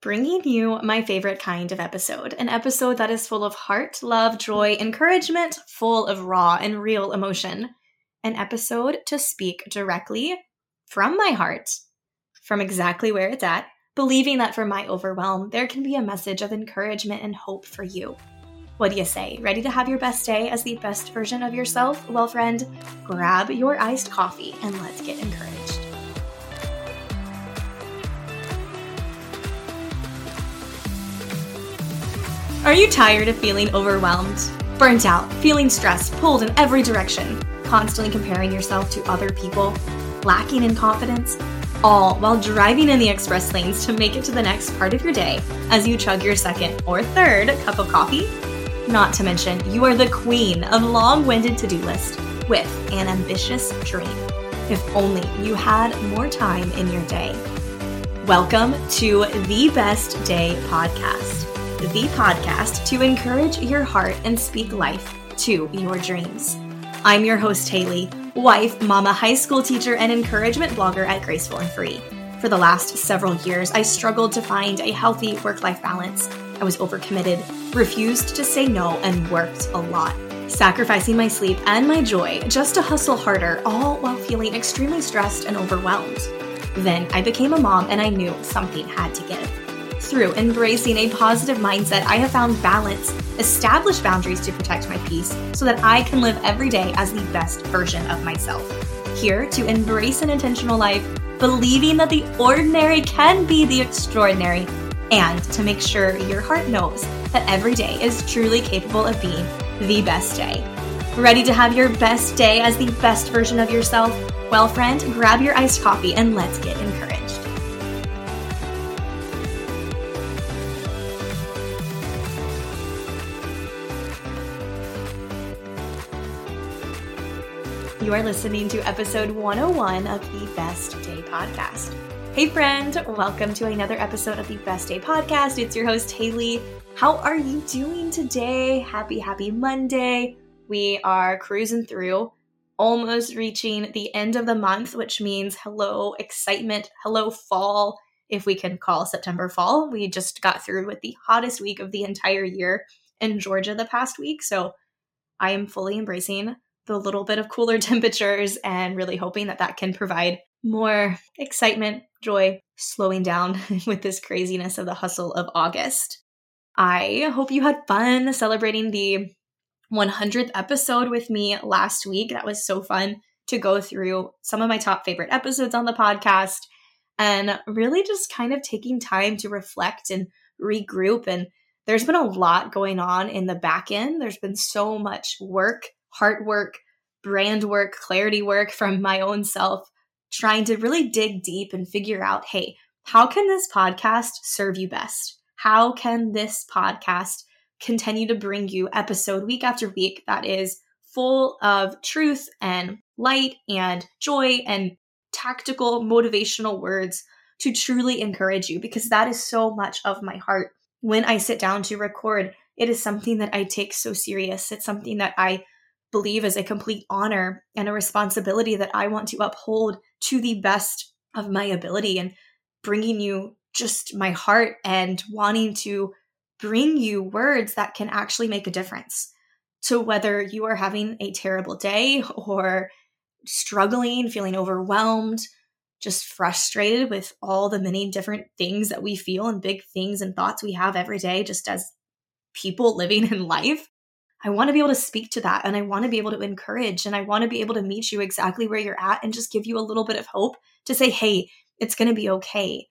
bringing you my favorite kind of episode an episode that is full of heart, love, joy, encouragement, full of raw and real emotion. An episode to speak directly from my heart, from exactly where it's at, believing that for my overwhelm, there can be a message of encouragement and hope for you. What do you say? Ready to have your best day as the best version of yourself? Well, friend, grab your iced coffee and let's get encouraged. Are you tired of feeling overwhelmed, burnt out, feeling stressed, pulled in every direction, constantly comparing yourself to other people, lacking in confidence? All while driving in the express lanes to make it to the next part of your day as you chug your second or third cup of coffee? Not to mention, you are the queen of long winded to do list with an ambitious dream. If only you had more time in your day. Welcome to the Best Day Podcast the podcast to encourage your heart and speak life to your dreams. I'm your host, Haley, wife, mama, high school teacher, and encouragement blogger at Graceful and Free. For the last several years, I struggled to find a healthy work life balance. I was overcommitted, refused to say no, and worked a lot, sacrificing my sleep and my joy just to hustle harder, all while feeling extremely stressed and overwhelmed. Then I became a mom and I knew something had to give through embracing a positive mindset, I have found balance, established boundaries to protect my peace so that I can live every day as the best version of myself. Here to embrace an intentional life, believing that the ordinary can be the extraordinary, and to make sure your heart knows that every day is truly capable of being the best day. Ready to have your best day as the best version of yourself? Well, friend, grab your iced coffee and let's get encouraged. You are listening to episode 101 of the Best Day Podcast. Hey, friend, welcome to another episode of the Best Day Podcast. It's your host, Haley. How are you doing today? Happy, happy Monday. We are cruising through, almost reaching the end of the month, which means hello, excitement, hello, fall, if we can call September fall. We just got through with the hottest week of the entire year in Georgia the past week. So I am fully embracing the little bit of cooler temperatures and really hoping that that can provide more excitement, joy, slowing down with this craziness of the hustle of August. I hope you had fun celebrating the 100th episode with me last week. That was so fun to go through some of my top favorite episodes on the podcast and really just kind of taking time to reflect and regroup. And there's been a lot going on in the back end. There's been so much work heart work, brand work, clarity work from my own self, trying to really dig deep and figure out hey, how can this podcast serve you best? How can this podcast continue to bring you episode week after week that is full of truth and light and joy and tactical motivational words to truly encourage you because that is so much of my heart when I sit down to record. It is something that I take so serious. It's something that I believe is a complete honor and a responsibility that I want to uphold to the best of my ability and bringing you just my heart and wanting to bring you words that can actually make a difference. to whether you are having a terrible day or struggling, feeling overwhelmed, just frustrated with all the many different things that we feel and big things and thoughts we have every day, just as people living in life, I want to be able to speak to that and I want to be able to encourage and I want to be able to meet you exactly where you're at and just give you a little bit of hope to say, hey, it's going to be okay.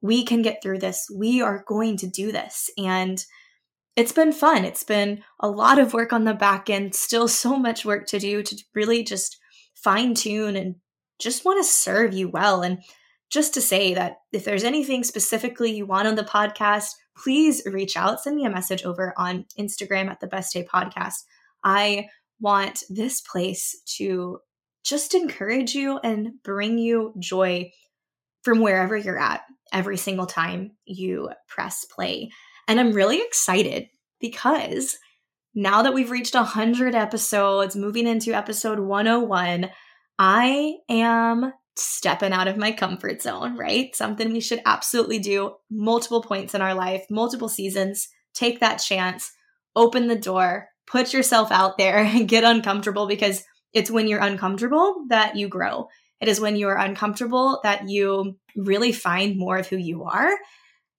We can get through this. We are going to do this. And it's been fun. It's been a lot of work on the back end, still so much work to do to really just fine tune and just want to serve you well. And just to say that if there's anything specifically you want on the podcast, please reach out. Send me a message over on Instagram at the Best Day Podcast. I want this place to just encourage you and bring you joy from wherever you're at every single time you press play. And I'm really excited because now that we've reached 100 episodes, moving into episode 101, I am stepping out of my comfort zone, right? Something we should absolutely do multiple points in our life, multiple seasons. Take that chance, open the door, put yourself out there and get uncomfortable because it's when you're uncomfortable that you grow. It is when you are uncomfortable that you really find more of who you are.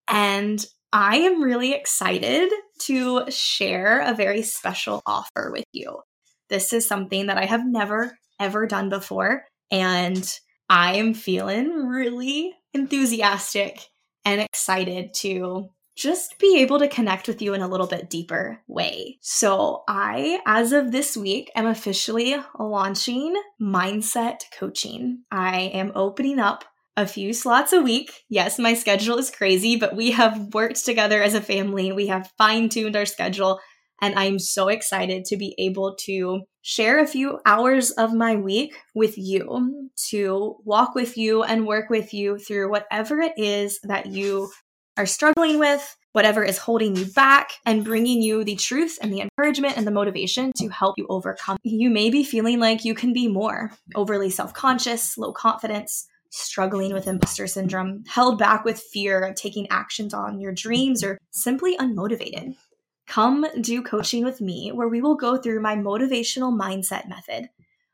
And I am really excited to share a very special offer with you. This is something that I have never, ever done before. And I am feeling really enthusiastic and excited to just be able to connect with you in a little bit deeper way. So, I, as of this week, am officially launching mindset coaching. I am opening up a few slots a week. Yes, my schedule is crazy, but we have worked together as a family. We have fine tuned our schedule and I'm so excited to be able to share a few hours of my week with you, to walk with you and work with you through whatever it is that you are struggling with, whatever is holding you back, and bringing you the truth and the encouragement and the motivation to help you overcome. You may be feeling like you can be more, overly self conscious, low confidence. Struggling with imposter syndrome, held back with fear of taking actions on your dreams, or simply unmotivated. Come do coaching with me where we will go through my motivational mindset method.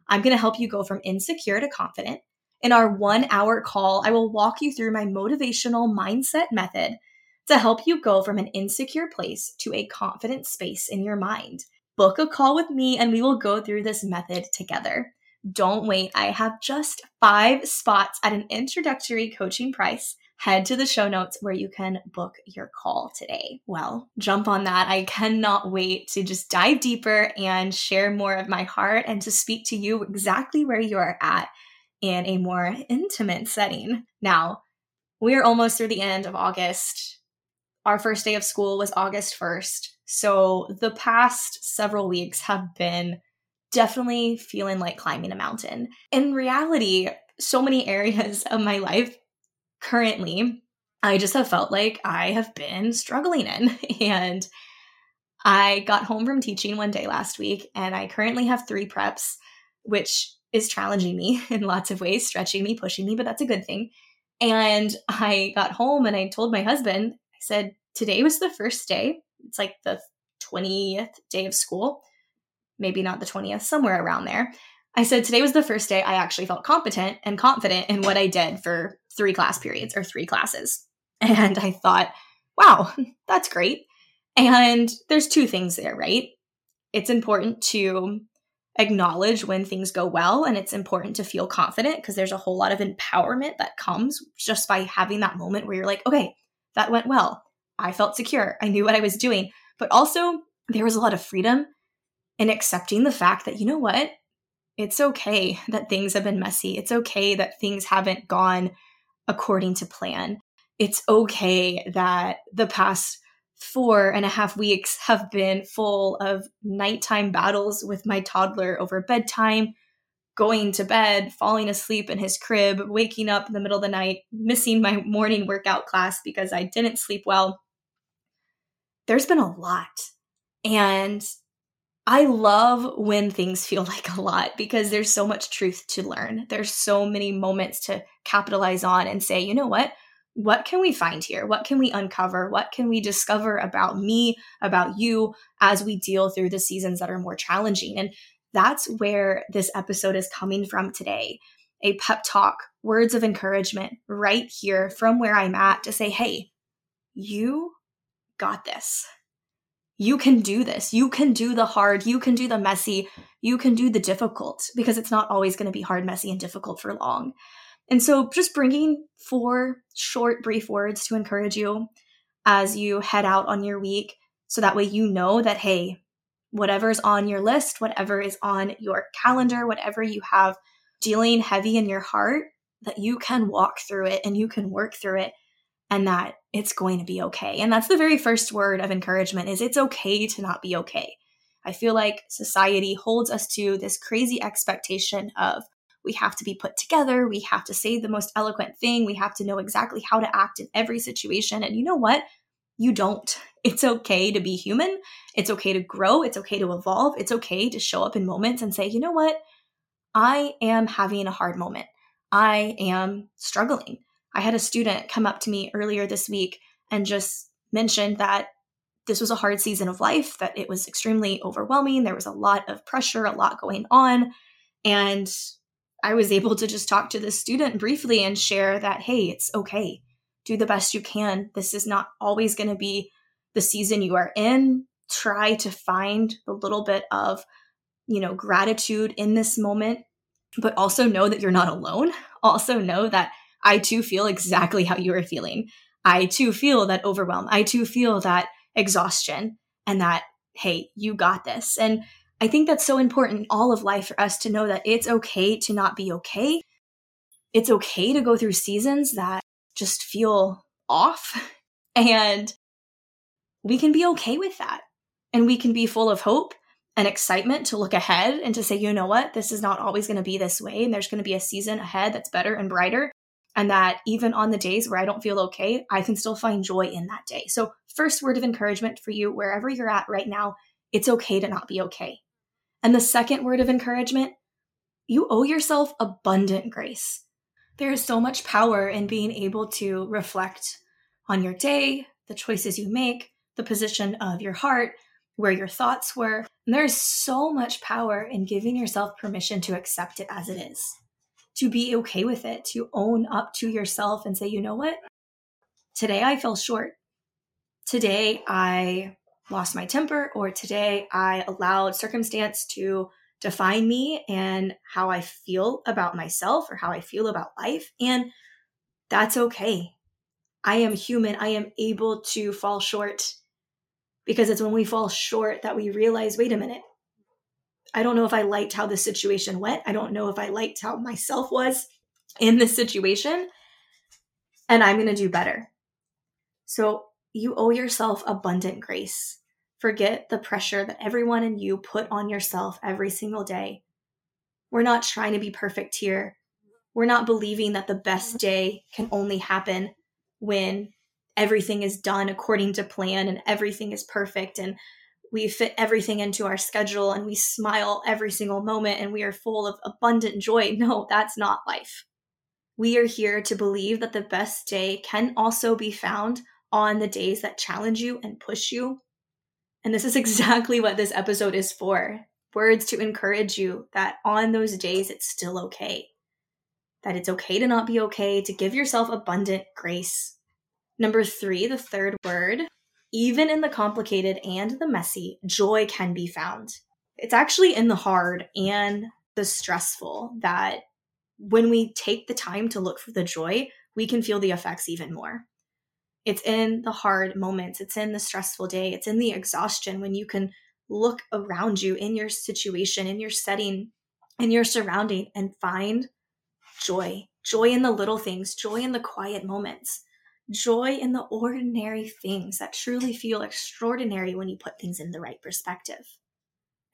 I'm going to help you go from insecure to confident. In our one hour call, I will walk you through my motivational mindset method to help you go from an insecure place to a confident space in your mind. Book a call with me and we will go through this method together. Don't wait, I have just five spots at an introductory coaching price head to the show notes where you can book your call today. Well, jump on that. I cannot wait to just dive deeper and share more of my heart and to speak to you exactly where you are at in a more intimate setting. Now, we are almost through the end of August. Our first day of school was August 1st. So the past several weeks have been definitely feeling like climbing a mountain. In reality, so many areas of my life currently, I just have felt like I have been struggling in. And I got home from teaching one day last week, and I currently have three preps, which is challenging me in lots of ways, stretching me, pushing me, but that's a good thing. And I got home and I told my husband, I said, today was the first day. It's like the 20th day of school, maybe not the 20th, somewhere around there. I said, today was the first day I actually felt competent and confident in what I did for three class periods or three classes. And I thought, wow, that's great. And there's two things there, right? It's important to acknowledge when things go well, and it's important to feel confident because there's a whole lot of empowerment that comes just by having that moment where you're like, okay, that went well. I felt secure. I knew what I was doing. But also, there was a lot of freedom in accepting the fact that, you know what? It's okay that things have been messy. It's okay that things haven't gone according to plan. It's okay that the past four and a half weeks have been full of nighttime battles with my toddler over bedtime, going to bed, falling asleep in his crib, waking up in the middle of the night, missing my morning workout class because I didn't sleep well. There's been a lot. And I love when things feel like a lot because there's so much truth to learn. There's so many moments to capitalize on and say, you know what? What can we find here? What can we uncover? What can we discover about me, about you as we deal through the seasons that are more challenging? And that's where this episode is coming from today. A pep talk, words of encouragement right here from where I'm at to say, hey, you got this you can do this. You can do the hard. You can do the messy. You can do the difficult because it's not always going to be hard, messy, and difficult for long. And so, just bringing four short, brief words to encourage you as you head out on your week so that way you know that, hey, whatever's on your list, whatever is on your calendar, whatever you have dealing heavy in your heart, that you can walk through it and you can work through it and that it's going to be okay. And that's the very first word of encouragement is it's okay to not be okay. I feel like society holds us to this crazy expectation of we have to be put together, we have to say the most eloquent thing, we have to know exactly how to act in every situation. And you know what? You don't. It's okay to be human. It's okay to grow. It's okay to evolve. It's okay to show up in moments and say, you know what? I am having a hard moment. I am struggling. I had a student come up to me earlier this week and just mentioned that this was a hard season of life, that it was extremely overwhelming. There was a lot of pressure, a lot going on. And I was able to just talk to the student briefly and share that, hey, it's okay. Do the best you can. This is not always going to be the season you are in. Try to find a little bit of, you know, gratitude in this moment, but also know that you're not alone. Also know that I too feel exactly how you are feeling. I too feel that overwhelm. I too feel that exhaustion and that, hey, you got this. And I think that's so important in all of life for us to know that it's okay to not be okay. It's okay to go through seasons that just feel off. And we can be okay with that. And we can be full of hope and excitement to look ahead and to say, you know what, this is not always going to be this way. And there's going to be a season ahead that's better and brighter and that even on the days where I don't feel okay, I can still find joy in that day. So, first word of encouragement for you, wherever you're at right now, it's okay to not be okay. And the second word of encouragement, you owe yourself abundant grace. There is so much power in being able to reflect on your day, the choices you make, the position of your heart, where your thoughts were. And there's so much power in giving yourself permission to accept it as it is to be okay with it, to own up to yourself and say, you know what? Today I fell short. Today I lost my temper, or today I allowed circumstance to define me and how I feel about myself or how I feel about life. And that's okay. I am human. I am able to fall short because it's when we fall short that we realize wait a minute, I don't know if I liked how the situation went. I don't know if I liked how myself was in this situation. And I'm going to do better. So you owe yourself abundant grace. Forget the pressure that everyone and you put on yourself every single day. We're not trying to be perfect here. We're not believing that the best day can only happen when everything is done according to plan and everything is perfect and we fit everything into our schedule and we smile every single moment and we are full of abundant joy. No, that's not life. We are here to believe that the best day can also be found on the days that challenge you and push you. And this is exactly what this episode is for words to encourage you that on those days it's still okay. That it's okay to not be okay, to give yourself abundant grace. Number three, the third word even in the complicated and the messy, joy can be found. It's actually in the hard and the stressful that when we take the time to look for the joy, we can feel the effects even more. It's in the hard moments, it's in the stressful day, it's in the exhaustion when you can look around you in your situation, in your setting, in your surrounding, and find joy. Joy in the little things, joy in the quiet moments joy in the ordinary things that truly feel extraordinary when you put things in the right perspective.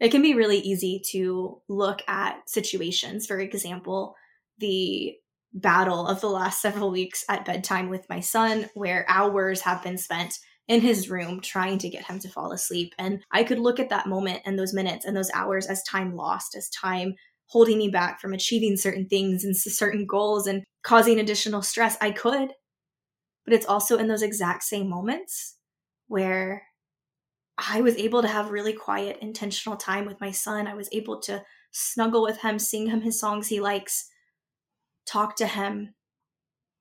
It can be really easy to look at situations, for example, the battle of the last several weeks at bedtime with my son, where hours have been spent in his room trying to get him to fall asleep. And I could look at that moment and those minutes and those hours as time lost, as time holding me back from achieving certain things and certain goals and causing additional stress. I could. But it's also in those exact same moments where I was able to have really quiet, intentional time with my son. I was able to snuggle with him, sing him his songs he likes, talk to him,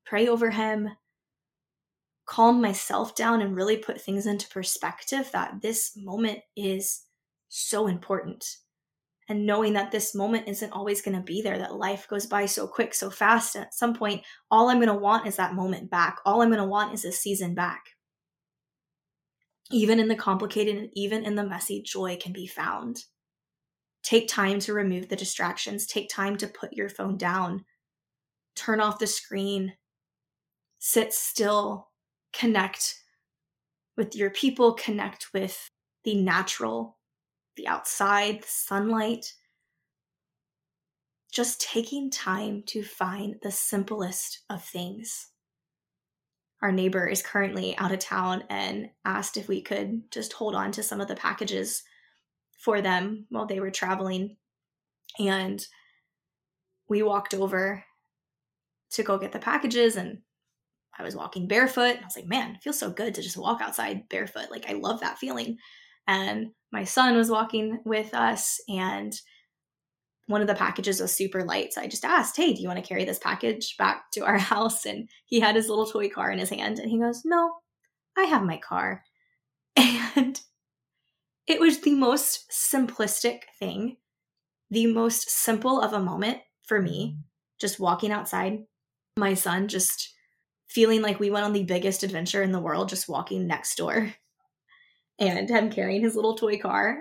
pray over him, calm myself down, and really put things into perspective that this moment is so important and knowing that this moment isn't always going to be there, that life goes by so quick, so fast. At some point, all I'm going to want is that moment back. All I'm going to want is a season back. Even in the complicated and even in the messy, joy can be found. Take time to remove the distractions, take time to put your phone down, turn off the screen, sit still, connect with your people, connect with the natural the outside, the sunlight. Just taking time to find the simplest of things. Our neighbor is currently out of town and asked if we could just hold on to some of the packages for them while they were traveling. And we walked over to go get the packages and I was walking barefoot. I was like, man, it feels so good to just walk outside barefoot. Like, I love that feeling. And my son was walking with us, and one of the packages was super light. So I just asked, hey, do you want to carry this package back to our house? And he had his little toy car in his hand, and he goes, no, I have my car. And it was the most simplistic thing, the most simple of a moment for me, just walking outside, my son just feeling like we went on the biggest adventure in the world, just walking next door and him carrying his little toy car.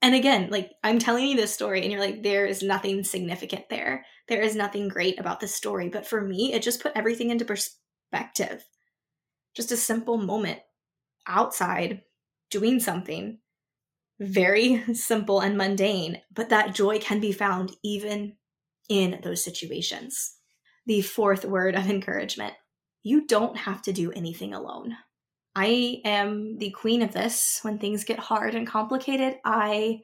And again, like I'm telling you this story, and you're like, there is nothing significant there. There is nothing great about this story. But for me, it just put everything into perspective. Just a simple moment outside doing something very simple and mundane, but that joy can be found even in those situations. The fourth word of encouragement you don't have to do anything alone. I am the queen of this. When things get hard and complicated, I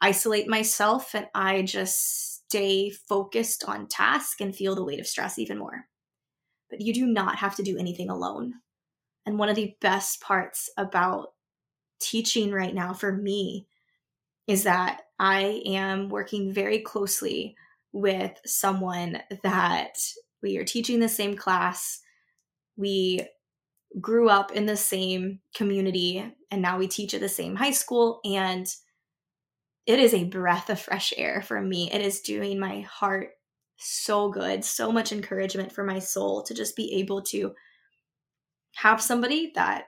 isolate myself and I just stay focused on task and feel the weight of stress even more. But you do not have to do anything alone. And one of the best parts about teaching right now for me is that I am working very closely with someone that we are teaching the same class. We grew up in the same community and now we teach at the same high school. And it is a breath of fresh air for me. It is doing my heart so good, so much encouragement for my soul to just be able to have somebody that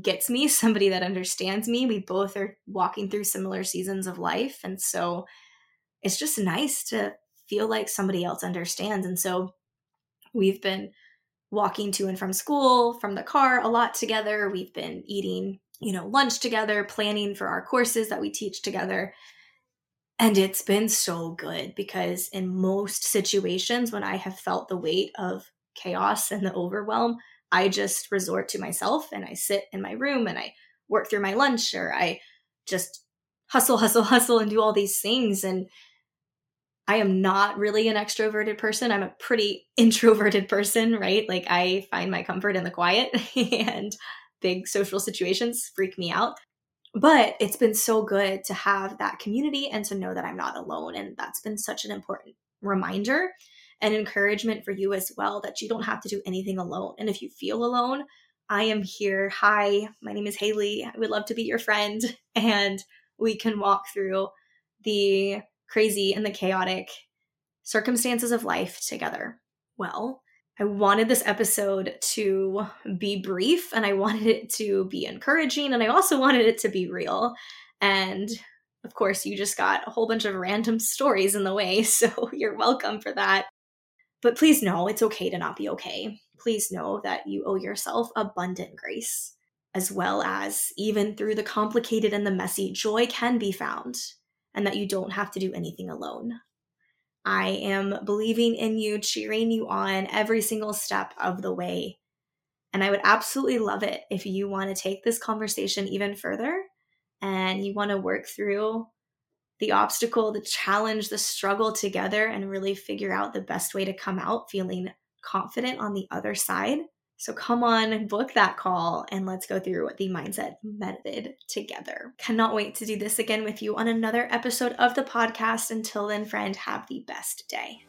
gets me, somebody that understands me. We both are walking through similar seasons of life. And so it's just nice to feel like somebody else understands. And so we've been walking to and from school from the car a lot together. We've been eating, you know, lunch together, planning for our courses that we teach together. And it's been so good because in most situations, when I have felt the weight of chaos and the overwhelm, I just resort to myself and I sit in my room and I work through my lunch or I just hustle, hustle, hustle and do all these things. And I am not really an extroverted person. I'm a pretty introverted person, right? Like I find my comfort in the quiet and big social situations freak me out. But it's been so good to have that community and to know that I'm not alone. And that's been such an important reminder and encouragement for you as well that you don't have to do anything alone. And if you feel alone, I am here. Hi, my name is Haley. I would love to be your friend. And we can walk through the crazy and the chaotic circumstances of life together. Well, I wanted this episode to be brief and I wanted it to be encouraging and I also wanted it to be real. And of course, you just got a whole bunch of random stories in the way, so you're welcome for that. But please know it's okay to not be okay. Please know that you owe yourself abundant grace, as well as even through the complicated and the messy, joy can be found and that you don't have to do anything alone. I am believing in you, cheering you on every single step of the way. And I would absolutely love it if you want to take this conversation even further and you want to work through the obstacle, the challenge, the struggle together and really figure out the best way to come out feeling confident on the other side. So come on, book that call and let's go through the mindset method together. Cannot wait to do this again with you on another episode of the podcast. Until then, friend, have the best day.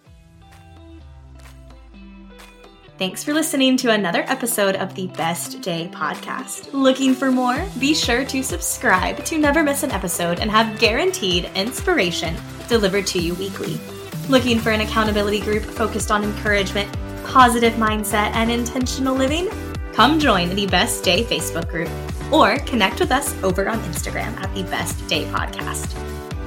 Thanks for listening to another episode of the Best Day podcast. Looking for more? Be sure to subscribe to never miss an episode and have guaranteed inspiration delivered to you weekly. Looking for an accountability group focused on encouragement positive mindset, and intentional living? Come join the Best Day Facebook group or connect with us over on Instagram at the Best Day Podcast.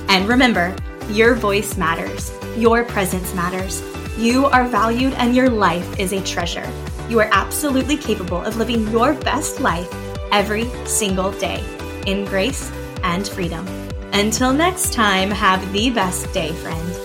And remember, your voice matters, your presence matters. You are valued and your life is a treasure. You are absolutely capable of living your best life every single day in grace and freedom. Until next time, have the best day, friend.